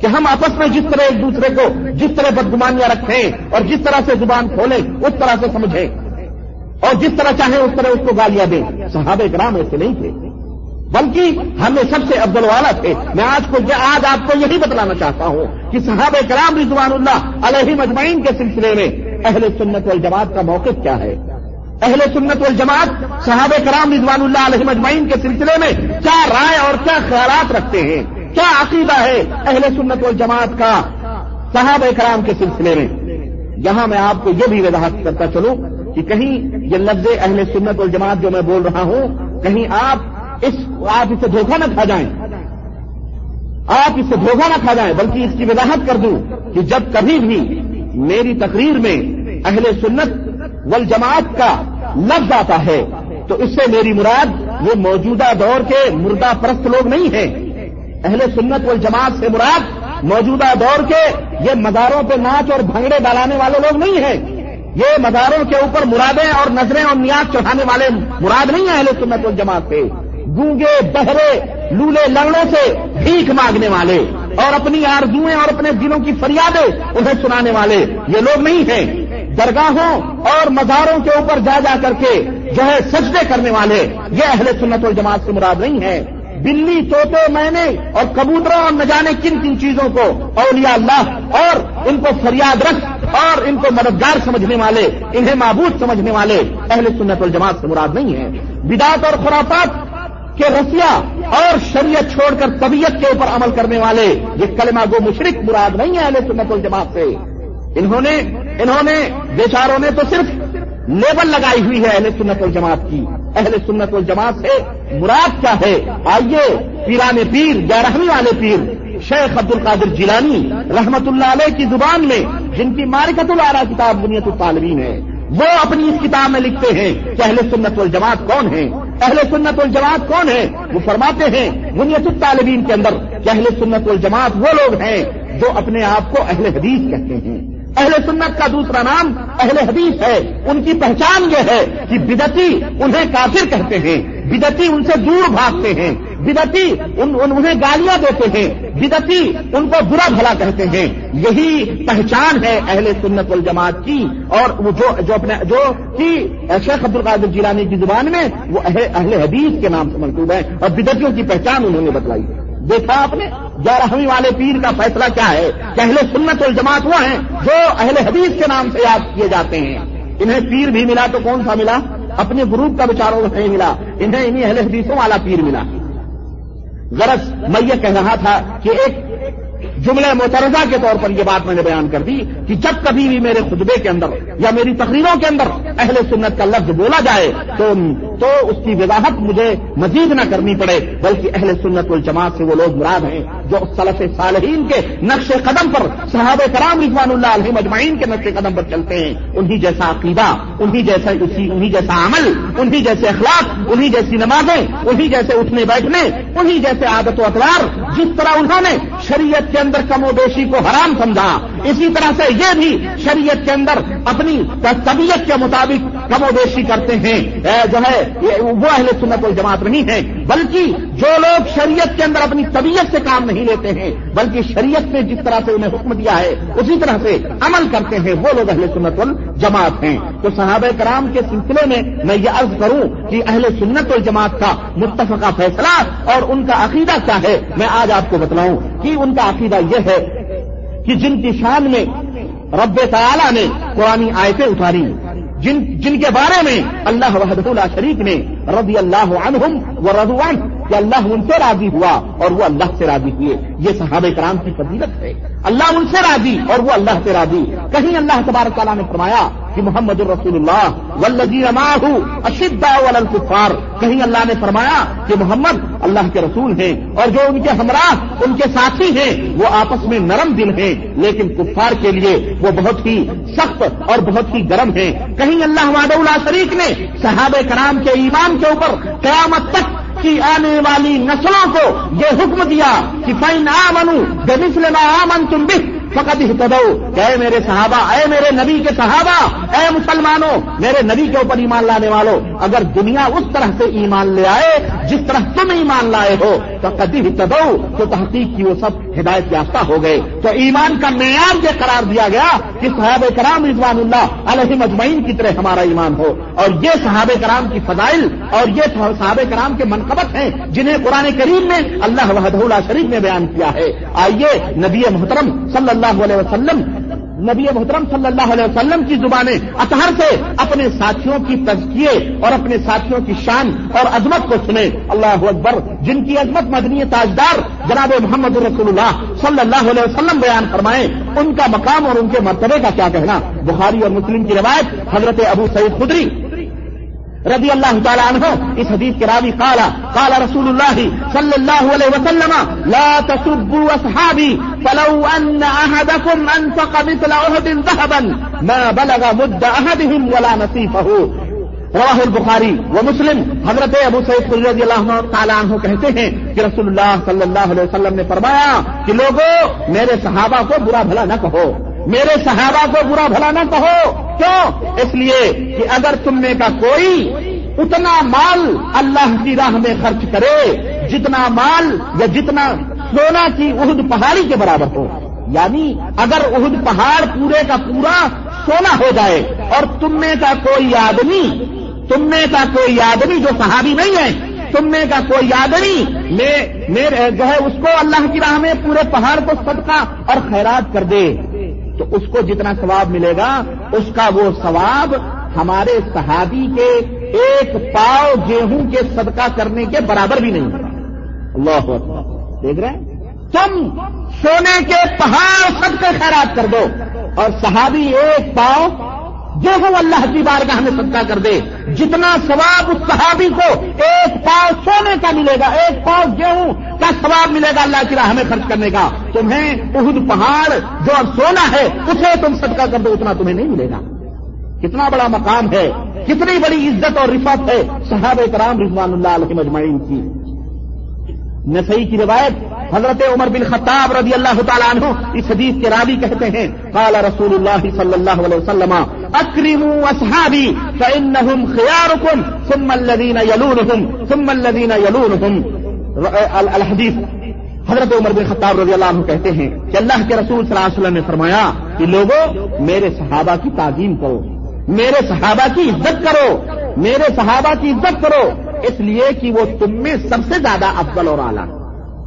کہ ہم آپس میں جس طرح ایک دوسرے کو جس طرح بدگمانیاں رکھیں اور جس طرح سے زبان کھولیں، اس طرح سے سمجھیں۔ اور جس طرح چاہیں اس طرح اس کو گالیاں دیں۔ صحابہ کرام ایسے نہیں تھے۔ بلکہ ہمیں سب سے افضل والا تھے۔ میں آج کو آج آپ کو یہی بتلانا چاہتا ہوں کہ صحابہ کرام رضوان اللہ علیہ مجمعین کے سلسلے میں اہل سنت والجماعت کا موقف کیا ہے۔ اہل سنت والجماعت صحابہ کرام رضوان اللہ علیہ مجمعین کے سلسلے میں کیا رائے اور کیا خیالات رکھتے ہیں؟ کیا عقیدہ ہے اہل سنت والجماعت کا صحابہ کرام کے سلسلے میں؟ یہاں میں آپ کو یہ بھی وضاحت کرتا چلوں۔ کہ کہیں یہ لفظ اہل سنت والجماعت جو میں بول رہا ہوں، کہیں آپ اس، آپ اسے دھوکہ نہ کھا جائیں۔ آپ اس سے دھوکہ نہ کھا جائیں، بلکہ اس کی وضاحت کر دوں کہ جب کبھی بھی میری تقریر میں اہل سنت والجماعت کا لفظ آتا ہے، تو اس سے میری مراد یہ موجودہ دور کے مردہ پرست لوگ نہیں ہیں۔ اہل سنت والجماعت سے مراد موجودہ دور کے یہ مزاروں پہ ناچ اور بھنگڑے ڈالانے والے لوگ نہیں ہیں۔ یہ مزاروں کے اوپر مرادیں اور نظریں اور نیاز چڑھانے والے مراد نہیں ہیں اہل سنت والجماعت پہ گونگے، بہرے، لولے لڑنے سے بھیک مانگنے والے اور اپنی آرزویں اور اپنے دلوں کی فریادیں انہیں سنانے والے۔ یہ لوگ نہیں ہیں۔ درگاہوں اور مزاروں کے اوپر جا جا کر کے جو ہے سجدے کرنے والے، یہ اہل سنت والجماعت سے مراد نہیں ہے بلی توتے مینے اور کبوتروں اور نہ جانے کن کن چیزوں کو، اولیاء اللہ اور ان کو فریاد رکھ اور ان کو مددگار سمجھنے والے، انہیں معبود سمجھنے والے۔ اہل سنت الجماعت سے مراد نہیں ہے۔ بدات اور خرافات کے رسیا اور شریعت چھوڑ کر طبیعت کے اوپر عمل کرنے والے، یہ کلمہ گو مشرق مراد نہیں ہے اہل سنت الجماعت سے۔ انہوں نے انہوں نے، بیچاروں نے تو صرف لیبل لگائی ہوئی ہے اہل سنت الجماعت کی۔ اہل سنت الجماعت سے مراد کیا ہے؟ آئیے، پیران پیر، گیارہویں والے پیر، شیخ عبد القادر جیلانی رحمت اللہ علیہ کی زبان میں، جن کی مارکت العرا کتاب بنیت الطالبین ہے۔ وہ اپنی اس کتاب میں لکھتے ہیں کہ اہل سنت والجماعت کون ہے اہل سنت والجماعت کون ہے وہ فرماتے ہیں، بنیت الطالبین کے اندر کہ اہل سنت والجماعت وہ لوگ ہیں جو اپنے آپ کو اہل حدیث کہتے ہیں۔ اہل سنت کا دوسرا نام اہل حدیث ہے۔ ان کی پہچان یہ ہے کہ بدتی انہیں کافر کہتے ہیں بدتی ان سے دور بھاگتے ہیں بدتی ان انہیں گالیاں دیتے ہیں بدتی ان کو برا بھلا کہتے ہیں۔ یہی پہچان ہے اہل سنت الجماعت کی۔ اور جو جو اپنے جو کی شیخ عبد القادر جیلانی کی زبان میں وہ اہل حدیث کے نام سے منسوب ہے اور بدتیوں کی پہچان انہوں نے بتلائی ہے۔ دیکھا آپ نے؟ گیارہویں والے پیر کا فیصلہ کیا ہے؟ کہ اہل سنت الجماعت وہ ہیں جو اہل حدیث کے نام سے یاد کیے جاتے ہیں۔ انہیں پیر بھی ملا تو کون سا ملا؟ اپنے گروپ کا بچاروں نہیں ملا۔ انہیں انہیں اہل حدیثوں والا پیر ملا۔ غرض میں یہ کہہ رہا تھا کہ ایک جملہ مترزہ کے طور پر یہ بات میں نے بیان کر دی کہ جب کبھی بھی میرے خطبے کے اندر یا میری تقریروں کے اندر اہل سنت کا لفظ بولا جائے تو تو اس کی وضاحت مجھے مزید نہ کرنی پڑے، بلکہ اہل سنت الجماعت سے وہ لوگ مراد ہیں جو صلف صالحین کے نقش قدم پر صحابہ کرام رضوان اللہ علیہ مجمعین کے نقش قدم پر چلتے ہیں۔ انہی جیسا عقیدہ، انہی جیسا اسی، انہی جیسا عمل، انہی جیسے اخلاق، انہی جیسی نمازیں، انہی جیسے اٹھنے بیٹھنے، انہی جیسے عادت و اطوار جس طرح انہوں نے شریعت کے اندر کم و بیشی کو حرام سمجھا، اسی طرح سے یہ بھی شریعت کے اندر اپنی طبیعت کے مطابق کم و بیشی کرتے ہیں۔ جو ہے وہ اہل سنت الجماعت نہیں ہے بلکہ جو لوگ شریعت کے اندر اپنی طبیعت سے کام نہیں لیتے ہیں، بلکہ شریعت نے جس طرح سے انہیں حکم دیا ہے، اسی طرح سے عمل کرتے ہیں، وہ لوگ اہل سنت الجماعت ہیں۔ تو صحابہ کرام کے سلسلے میں میں یہ عرض کروں کہ اہل سنت الجماعت کا متفقہ فیصلہ اور ان کا عقیدہ کیا ہے، میں آج آپ کو بتلاؤں کہ ان کا عقیدہ یہ ہے کہ جن کی شان میں رب تعالی نے قرآن آیتیں اتاری۔ جن جن کے بارے میں اللہ وحد اللہ شریف نے رضی اللہ عنہم و رضوان کہ اللہ ان سے راضی ہوا اور وہ اللہ سے راضی ہوئے۔ یہ صحابہ کرام کی فضیلت ہے۔ اللہ ان سے راضی اور وہ اللہ سے راضی۔ کہیں اللہ تبارک تعالیٰ نے فرمایا کہ محمد الرسول اللہ ولزی اشدا الفار کہیں اللہ نے فرمایا کہ محمد اللہ کے رسول ہیں اور جو ان کے ہمراہ، ان کے ساتھی ہیں، وہ آپس میں نرم دل ہیں۔ لیکن کفار کے لیے وہ بہت ہی سخت اور بہت ہی گرم ہیں۔ کہیں اللہ واد اللہ شریف نے صحابہ کرام کے ایمان کے اوپر قیامت تک کی آنے والی نسلوں کو یہ حکم دیا کہ فائن آ منو جب آمن تم بھی فقط ہی اے میرے صحابہ، اے میرے نبی کے صحابہ، اے مسلمانوں، میرے نبی کے اوپر ایمان لانے والوں، اگر دنیا اس طرح سے ایمان لے آئے، جس طرح تم ایمان لائے ہو تو کدی ہی تدو تو تحقیق کی وہ سب ہدایت یافتہ ہو گئے۔ تو ایمان کا معیار یہ قرار دیا گیا کہ صحابہ کرام رضوان اللہ علیہ مجمعین کی طرح ہمارا ایمان ہو۔ اور یہ صحابہ کرام کی فضائل اور یہ صحابہ کرام کے منقبت ہیں جنہیں قرآن کریم میں اللہ وحدہ اللہ شریف نے بیان کیا ہے۔ آئیے، نبی محترم صلی اللہ اللہ علیہ وسلم، نبی محترم صلی اللہ علیہ وسلم کی زبانیں اطہر سے اپنے ساتھیوں کی تزکیے اور اپنے ساتھیوں کی شان اور عظمت کو سنے اللہ اکبر، جن کی عظمت مدنی تاجدار جناب محمد رسول اللہ صلی اللہ علیہ وسلم بیان فرمائے ان کا مقام اور ان کے مرتبے کا کیا کہنا؟ بخاری اور مسلم کی روایت حضرت ابو سعید خدری رضی اللہ تعالیٰ عنہ، اس حدیث کے راوی قال قال رسول اللہ صلی اللہ علیہ وسلم، لا تسبوا اصحابي فلو ان احدكم انفق مثل احد ذهبا، ما بلغ مد احدهم ولا نصيفه رواہ البخاری و مسلم، حضرت ابو سعید رضی اللہ تعالیٰ عنہ کہتے ہیں کہ رسول اللہ صلی اللہ علیہ وسلم نے فرمایا کہ لوگوں میرے صحابہ کو برا بھلا نہ کہو۔ میرے صحابہ کو برا بھلا نہ کہو۔ کیوں؟ اس لیے کہ اگر تم نے کا کوئی اتنا مال اللہ کی راہ میں خرچ کرے، جتنا مال یا جتنا سونا کی عہد پہاڑی کے برابر ہو۔ یعنی اگر عہد پہاڑ پورے کا پورا سونا ہو جائے اور تم نے کا کوئی آدمی تم نے کا کوئی آدمی جو صحابی نہیں ہے تم میں کا کوئی آدمی میرے جو ہے اس کو اللہ کی راہ میں پورے پہاڑ کو صدقہ اور خیرات کر دے۔ تو اس کو جتنا ثواب ملے گا، اس کا وہ ثواب ہمارے صحابی کے ایک پاؤ گیہوں کے صدقہ کرنے کے برابر بھی نہیں اللہ دیکھ رہے ہیں؟ تم سونے کے پہاڑ صدقے خیرات کر دو اور صحابی ایک پاؤ جو ہو اللہ کی بارگاہ میں صدقہ کر دے، جتنا ثواب اس صحابی کو ایک پاؤ سونے کا ملے گا، ایک پاؤ گیہوں کا ثواب ملے گا اللہ کی راہ میں خرچ کرنے کا۔ تمہیں اہد پہاڑ جو اب سونا ہے، اسے تم صدقہ کر دو، اتنا تمہیں نہیں ملے گا۔ کتنا بڑا مقام ہے، کتنی بڑی عزت اور رفت ہے صحابہ کرام رضوان اللہ علیہ مجمعین کی۔ نسائی کی روایت حضرت عمر بن خطاب رضی اللہ تعالیٰ عنہ اس حدیث کے راوی کہتے ہیں، قال رسول اللہ صلی اللہ علیہ وسلم اکریموا اصحابی فانہم خیارکم، ثم الذین یلونہم، ثم الذین یلونہم۔ الحدیث، حضرت عمر بن خطاب رضی اللہ عنہ کہتے ہیں کہ اللہ کے رسول صلی اللہ علیہ وسلم نے فرمایا کہ لوگوں میرے صحابہ کی تعظیم کرو، میرے صحابہ کی عزت کرو، میرے صحابہ کی عزت کرو، اس لیے کہ وہ تم میں سب سے زیادہ افضل اور اعلیٰ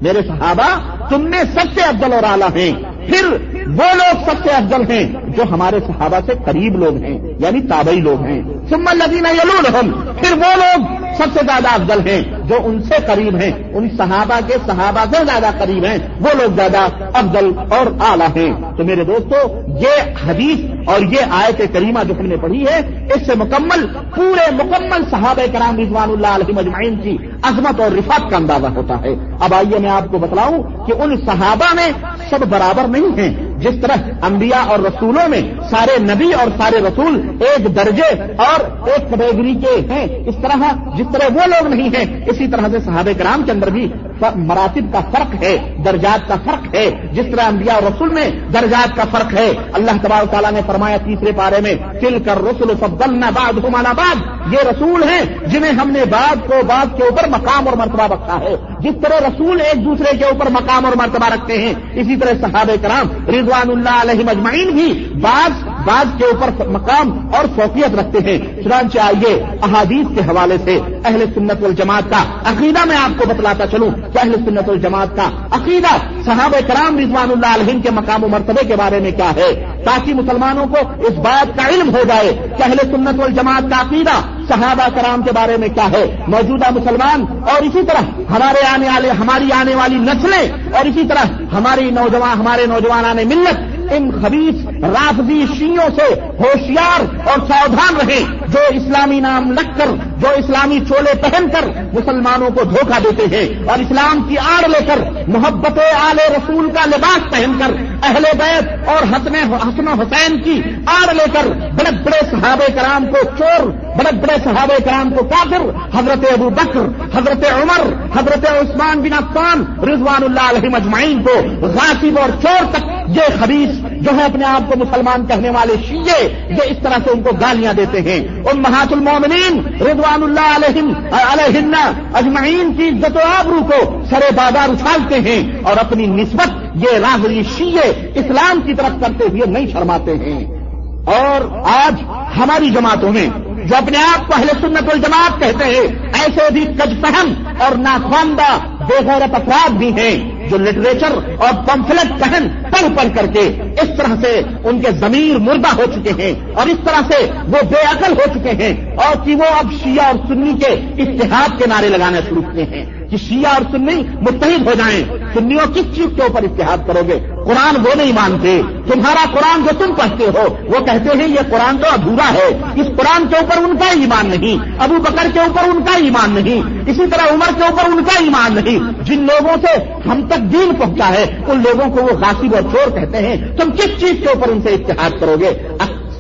میرے صحابہ تم میں سب سے افضل اور اعلیٰ ہیں۔ پھر وہ لوگ سب سے افضل ہیں جو ہمارے صحابہ سے قریب لوگ ہیں یعنی تابعی لوگ ہیں۔ سمن لدینہ یلون ہم پھر وہ لوگ سب سے زیادہ افضل ہیں جو ان سے قریب ہیں۔ ان صحابہ کے صحابہ سے زیادہ قریب ہیں۔ وہ لوگ زیادہ افضل اور اعلیٰ ہیں۔ تو میرے دوستو، یہ حدیث اور یہ آیت کریمہ جو ہم نے پڑھی ہے، اس سے مکمل، پورے مکمل صحابہ کرام رضوان اللہ علیہ مجمعین کی عظمت اور رفات کا اندازہ ہوتا ہے۔ اب آئیے میں آپ کو بتلاؤں کہ ان صحابہ میں سب برابر نہیں ہیں۔ جس طرح انبیاء اور رسولوں میں سارے نبی اور سارے رسول ایک درجے اور ایک کیٹیگری کے ہیں، اس طرح جس طرح وہ لوگ نہیں ہیں، اسی طرح سے صحابہ کرام کے اندر بھی مراتب کا فرق ہے، درجات کا فرق ہے۔ جس طرح انبیاء اور رسول میں درجات کا فرق ہے۔ اللہ تبار تعالیٰ نے فرمایا تیسرے پارے میں تل کر رسول فضلنا بعد حمانا بعد یہ رسول ہیں جنہیں ہم نے بعد کو بعد کے اوپر مقام اور مرتبہ رکھا ہے۔ جس طرح رسول ایک دوسرے کے اوپر مقام اور مرتبہ رکھتے ہیں، اسی طرح صحابہ کرام رضوان اللہ علیہ مجمعین بھی بعض بعد کے اوپر مقام اور فوقیت رکھتے ہیں۔ چنانچہ آئیے احادیث کے حوالے سے اہل سنت والجماعت کا عقیدہ میں آپ کو بتلاتا چلوں کہ اہل سنت والجماعت کا عقیدہ صحابہ کرام رضوان اللہ علیہ کے مقام و مرتبے کے بارے میں کیا ہے؟ تاکہ مسلمانوں کو اس بات کا علم ہو جائے کہ اہل سنت والجماعت کا عقیدہ صحابہ کرام کے بارے میں کیا ہے؟ موجودہ مسلمان اور اسی طرح ہمارے آنے والے، ہماری آنے والی نسلیں اور اسی طرح ہماری نوجوان، ہمارے نوجوان ملت ان خبیص، رافضی شیوں سے ہوشیار اور ساودھان رہے، جو اسلامی نام لگ کر، جو اسلامی چولے پہن کر مسلمانوں کو دھوکہ دیتے ہیں اور اسلام کی آڑ لے کر محبت آل رسول کا لباس پہن کر اہل بیت اور حسن حسن حسین کی آڑ لے کر بڑے بڑے صحابہ کرام کو چور بڑے بڑے صحابہ کرام کو کافر، حضرت ابو بکر، حضرت عمر، حضرت عثمان بن عفان، رضوان اللہ علیہ مجمعین کو غاصب اور چور تک یہ خبیص، جو ہے اپنے آپ کو مسلمان کہنے والے شیعے یہ اس طرح سے ان کو گالیاں دیتے ہیں۔ ان محات المومنین، رضوان اللہ علیہ علیہ اجمعین کی عزت و آبرو کو سرے بازار اچھالتے ہیں اور اپنی نسبت یہ راہری شیعے اسلام کی طرف کرتے ہوئے نہیں شرماتے ہیں۔ اور آج ہماری جماعتوں میں جو اپنے آپ کو اہل سنت الجماعت کہتے ہیں، ایسے بھی کج پہن اور ناخواندہ بے غیرت افراد بھی ہیں جو لٹریچر اور پمفلٹ پہن پڑھ پڑھ کر کے اس طرح سے ان کے ضمیر مردہ ہو چکے ہیں اور اس طرح سے وہ بے عقل ہو چکے ہیں اور کہ وہ اب شیعہ اور سنی کے اتحاد کے نعرے لگانے شروع کیے ہیں۔ کہ شیعہ اور سنی متحد ہو جائیں، سنیوں کس چیز کے اوپر اتحاد کرو گے؟ قرآن وہ نہیں مانتے۔ تمہارا قرآن جو تم پڑھتے ہو، وہ کہتے ہیں یہ قرآن تو ادھورا ہے۔ اس قرآن کے اوپر ان کا ایمان نہیں، ابو بکر کے اوپر ان کا ایمان نہیں، اسی طرح عمر کے اوپر ان کا ایمان نہیں۔ جن لوگوں سے ہم تک دین پہنچا ہے، ان لوگوں کو وہ غاصب اور چور کہتے ہیں۔ تم کس چیز کے اوپر ان سے اتحاد کرو گے؟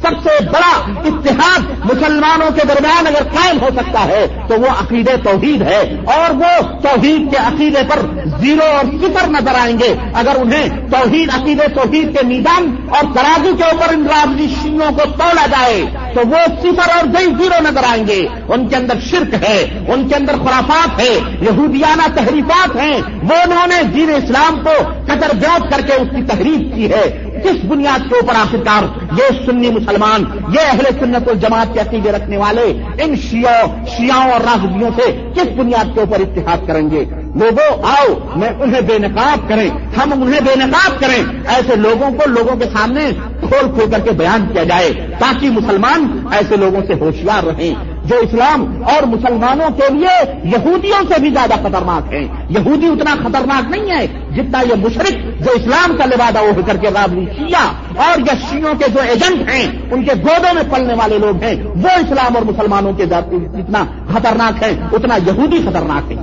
سب سے بڑا اتحاد مسلمانوں کے درمیان اگر قائم ہو سکتا ہے، تو وہ عقید توحید ہے۔ اور وہ توحید کے عقیدے پر زیرو اور صفر نظر آئیں گے۔ اگر انہیں توحید عقید توحید کے میدان اور ترازو کے اوپر ان راجنیشیوں کو توڑا جائے، تو وہ صفر اور دئی زیرو نظر آئیں گے۔ ان کے اندر شرک ہے، ان کے اندر خرافات ہے، یہودیانہ تحریفات ہیں۔ وہ انہوں نے دین اسلام کو قطر بیوت کر کے اس کی تحریف کی ہے۔ کس بنیاد کے اوپر آخرکار یہ سنی مسلمان، یہ اہل سنت الجماعت کے عقیدے رکھنے والے ان شیعوں شیعوں اور راہدیوں سے کس بنیاد کے اوپر اتحاد کریں گے؟ لوگوں، آؤ، میں انہیں بے نقاب کریں، ہم انہیں بے نقاب کریں۔ ایسے لوگوں کو لوگوں کے سامنے کھول کھول کر کے بیان کیا جائے تاکہ مسلمان ایسے لوگوں سے ہوشیار رہیں۔ جو اسلام اور مسلمانوں کے لیے یہودیوں سے بھی زیادہ خطرناک ہیں۔ یہودی اتنا خطرناک نہیں ہے جتنا یہ مشرق جو اسلام کا لبادہ وہ کر کے رابلی شیعہ اور یہ شیوں کے جو ایجنٹ ہیں، ان کے گودوں میں پلنے والے لوگ ہیں، وہ اسلام اور مسلمانوں کے جتنا خطرناک ہے اتنا یہودی خطرناک ہے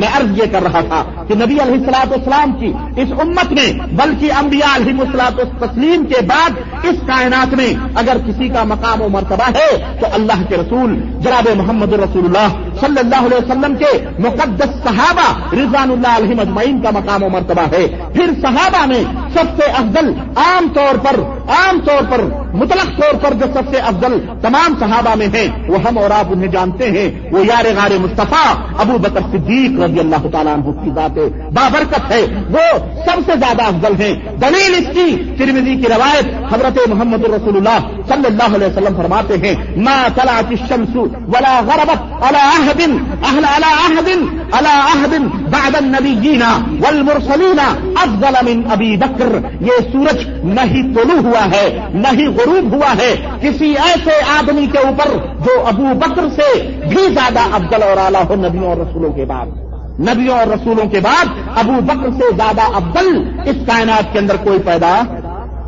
میں عرض یہ کر رہا تھا کہ نبی علیہ السلاط اسلام کی اس امت میں، بلکہ انبیاء علیہ السلاط تسلیم کے بعد اس کائنات میں اگر کسی کا مقام و مرتبہ ہے، تو اللہ کے رسول، جناب محمد رسول اللہ صلی اللہ علیہ وسلم کے مقدس صحابہ رضوان اللہ علیہ مجمعین کا مقام و مرتبہ ہے۔ پھر صحابہ میں سب سے افضل عام طور پر، عام طور پر، مطلق طور پر جو سب سے افضل تمام صحابہ میں ہیں، وہ ہم اور آپ انہیں جانتے ہیں۔ وہ یار غار مصطفیٰ، ابو بکر صدیق رضی اللہ تعالیٰ عنہ کی بات بابرکت ہے۔ وہ سب سے زیادہ افضل ہیں۔ دلیل اس کی ترمیدی کی روایت حضرت محمد رسول اللہ صلی اللہ علیہ وسلم فرماتے ہیں، ما طلعت الشمس ولا غربت على عهد اهل على عهد على عهد بعد النبيين والمرسلين افضل من ابي بکر یہ سورج نہ ہی طلوع ہوا ہے، نہ ہی غروب ہوا ہے۔ کسی ایسے آدمی کے اوپر جو ابو بکر سے بھی زیادہ افضل اور اعلیٰ ہو نبیوں اور رسولوں کے بعد۔ نبیوں اور رسولوں کے بعد ابو بکر سے زیادہ افضل اس کائنات کے اندر کوئی پیدا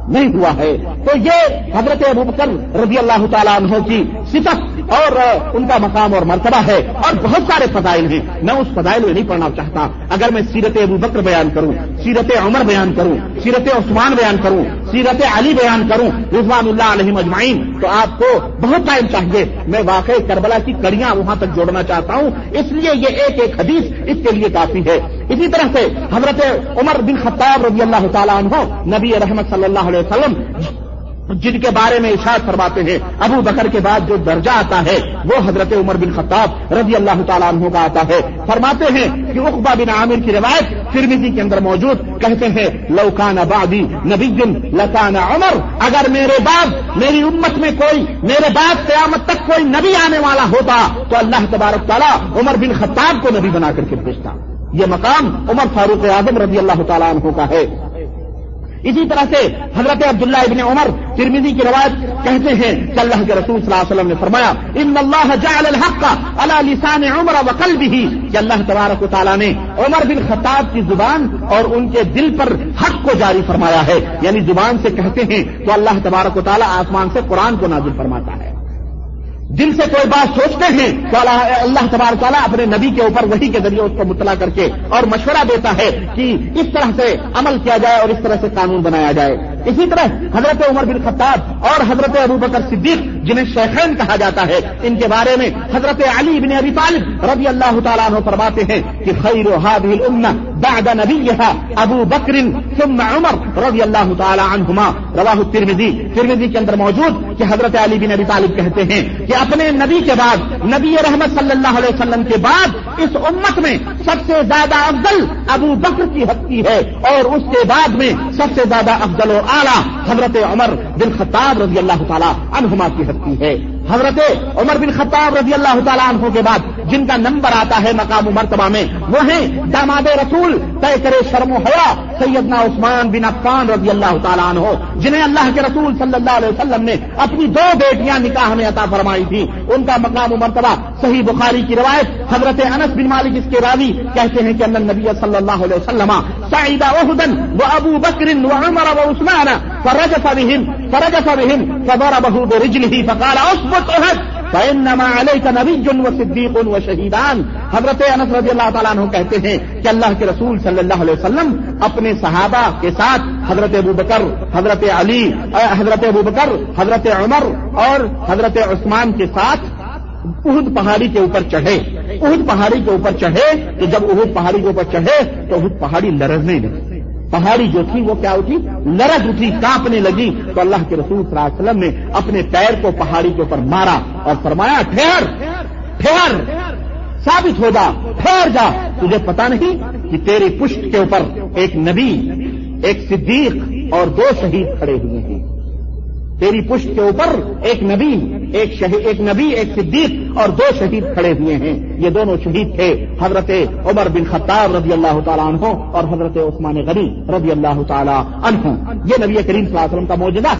نہیں ہوا ہے۔ تو یہ حضرت ابو بکر رضی اللہ تعالیٰ عنہ کی صفت اور ان کا مقام اور مرتبہ ہے اور بہت سارے فضائل ہیں۔ میں اس فضائل میں نہیں پڑھنا چاہتا۔ اگر میں سیرت ابو بکر بیان کروں، سیرت عمر بیان کروں، سیرت عثمان بیان کروں، سیرت علی بیان کروں، رضوان اللہ علیہ مجمعین تو آپ کو بہت ٹائم چاہیے۔ میں واقعی کربلا کی کڑیاں وہاں تک جوڑنا چاہتا ہوں۔ اس لیے یہ ایک ایک حدیث اس کے لیے کافی ہے۔ اسی طرح سے حضرت عمر بن خطاب رضی اللہ تعالیٰ عنہ، نبی رحمت صلی اللہ علیہ وسلم جن کے بارے میں اشاد فرماتے ہیں، ابو بکر کے بعد جو درجہ آتا ہے، وہ حضرت عمر بن خطاب رضی اللہ تعالیٰ عنہ کا آتا ہے۔ فرماتے ہیں کہ اقبا بن عامر کی روایت فرمیزی کے اندر موجود، کہتے ہیں لوکان آبادی نبی دن لکان عمر، اگر میرے بعد، میری امت میں کوئی، میرے بعد قیامت تک کوئی نبی آنے والا ہوتا، تو اللہ تبارک تعالیٰ عمر بن خطاب کو نبی بنا کر کے بھیجتا۔ یہ مقام عمر فاروق اعظم رضی اللہ تعالیٰ عنہ کا ہے۔ اسی طرح سے حضرت عبداللہ ابن عمر ترمیزی کی روایت کہتے ہیں کہ اللہ کے رسول صلی اللہ علیہ وسلم نے فرمایا، ان اللہ جعل الحق علی لسان عمر وقل بھی کہ اللہ تبارک و تعالیٰ نے عمر بن خطاب کی زبان اور ان کے دل پر حق کو جاری فرمایا ہے۔ یعنی زبان سے کہتے ہیں تو اللہ تبارک و تعالیٰ آسمان سے قرآن کو نازل فرماتا ہے۔ دل سے کوئی بات سوچتے ہیں تو اللہ تبار تعالیٰ اپنے نبی کے اوپر وہی کے ذریعے اس کو مطلع کر کے اور مشورہ دیتا ہے کہ اس طرح سے عمل کیا جائے اور اس طرح سے قانون بنایا جائے۔ اسی طرح حضرت عمر بن خطاب اور حضرت ابو بکر صدیق جنہیں شیخین کہا جاتا ہے، ان کے بارے میں حضرت علی بن ابی طالب رضی اللہ تعالیٰ عنہ فرماتے ہیں کہ خیر بعد نبیها ابو بکر ثم عمر رضی اللہ تعالیٰ عنہما۔ رواہ الترمذی۔ ترمذی کے اندر موجود کہ حضرت علی بن ابی طالب کہتے ہیں کہ اپنے نبی کے بعد، نبی رحمت صلی اللہ علیہ وسلم کے بعد اس امت میں سب سے زیادہ افضل ابو بکر کی حق ہے اور اس کے بعد میں سب سے زیادہ افضل اور تعالی حضرت عمر بن خطاب رضی اللہ تعالیٰ عنہما کی حق ہے۔ حضرت عمر بن خطاب رضی اللہ تعالیٰ عنہ کے بعد جن کا نمبر آتا ہے مقام و مرتبہ میں، وہ ہیں داماد رسول طے کرے شرم و حیا سیدنا عثمان بن عفان رضی اللہ تعالیٰ عنہ، جنہیں اللہ کے رسول صلی اللہ علیہ وسلم نے اپنی دو بیٹیاں نکاح میں عطا فرمائی تھی۔ ان کا مقام و مرتبہ صحیح بخاری کی روایت حضرت انس بن مالک اس کے راوی کہتے ہیں کہ اللہ نبی صلی اللہ علیہ وسلم سعیدہ احدن و ابو بکر و عمر و عثمان فرجف بهم فرجف بهم فضربه برجله فقال اثبت احد. فانما عليك نبي وصديق وشهيدان. حضرت انس رضی اللہ تعالیٰ عنہ کہتے ہیں کہ اللہ کے رسول صلی اللہ علیہ وسلم اپنے صحابہ کے ساتھ حضرت ابو بکر، حضرت علی حضرت ابو بکر، حضرت عمر اور حضرت عثمان کے ساتھ اہد پہاڑی کے اوپر چڑھے۔ اہد پہاڑی کے اوپر چڑھے تو جب اہد پہاڑی کے اوپر چڑھے تو اہد پہاڑی لرزنے لگی پہاڑی جو تھی وہ کیا اٹھی لرز اٹھی، کانپنے لگی۔ تو اللہ کے رسول صلی اللہ علیہ وسلم نے اپنے پیر کو پہاڑی کے اوپر مارا اور فرمایا، ٹھہر ٹھہر، ثابت ہو جا، ٹھہر جا۔ تجھے پتا نہیں کہ تیری پشت کے اوپر ایک نبی، ایک صدیق اور دو شہید کھڑے ہوئے ہیں۔ تیری پشت کے اوپر ایک نبی، ایک شہید ایک نبی، ایک صدیق اور دو شہید کھڑے ہوئے ہیں۔ یہ دونوں شہید تھے، حضرت عمر بن خطاب رضی اللہ تعالیٰ عنہ اور حضرت عثمان غنی رضی اللہ تعالیٰ عنہ۔ یہ نبی کریم صلی اللہ علیہ وسلم کا موجودہ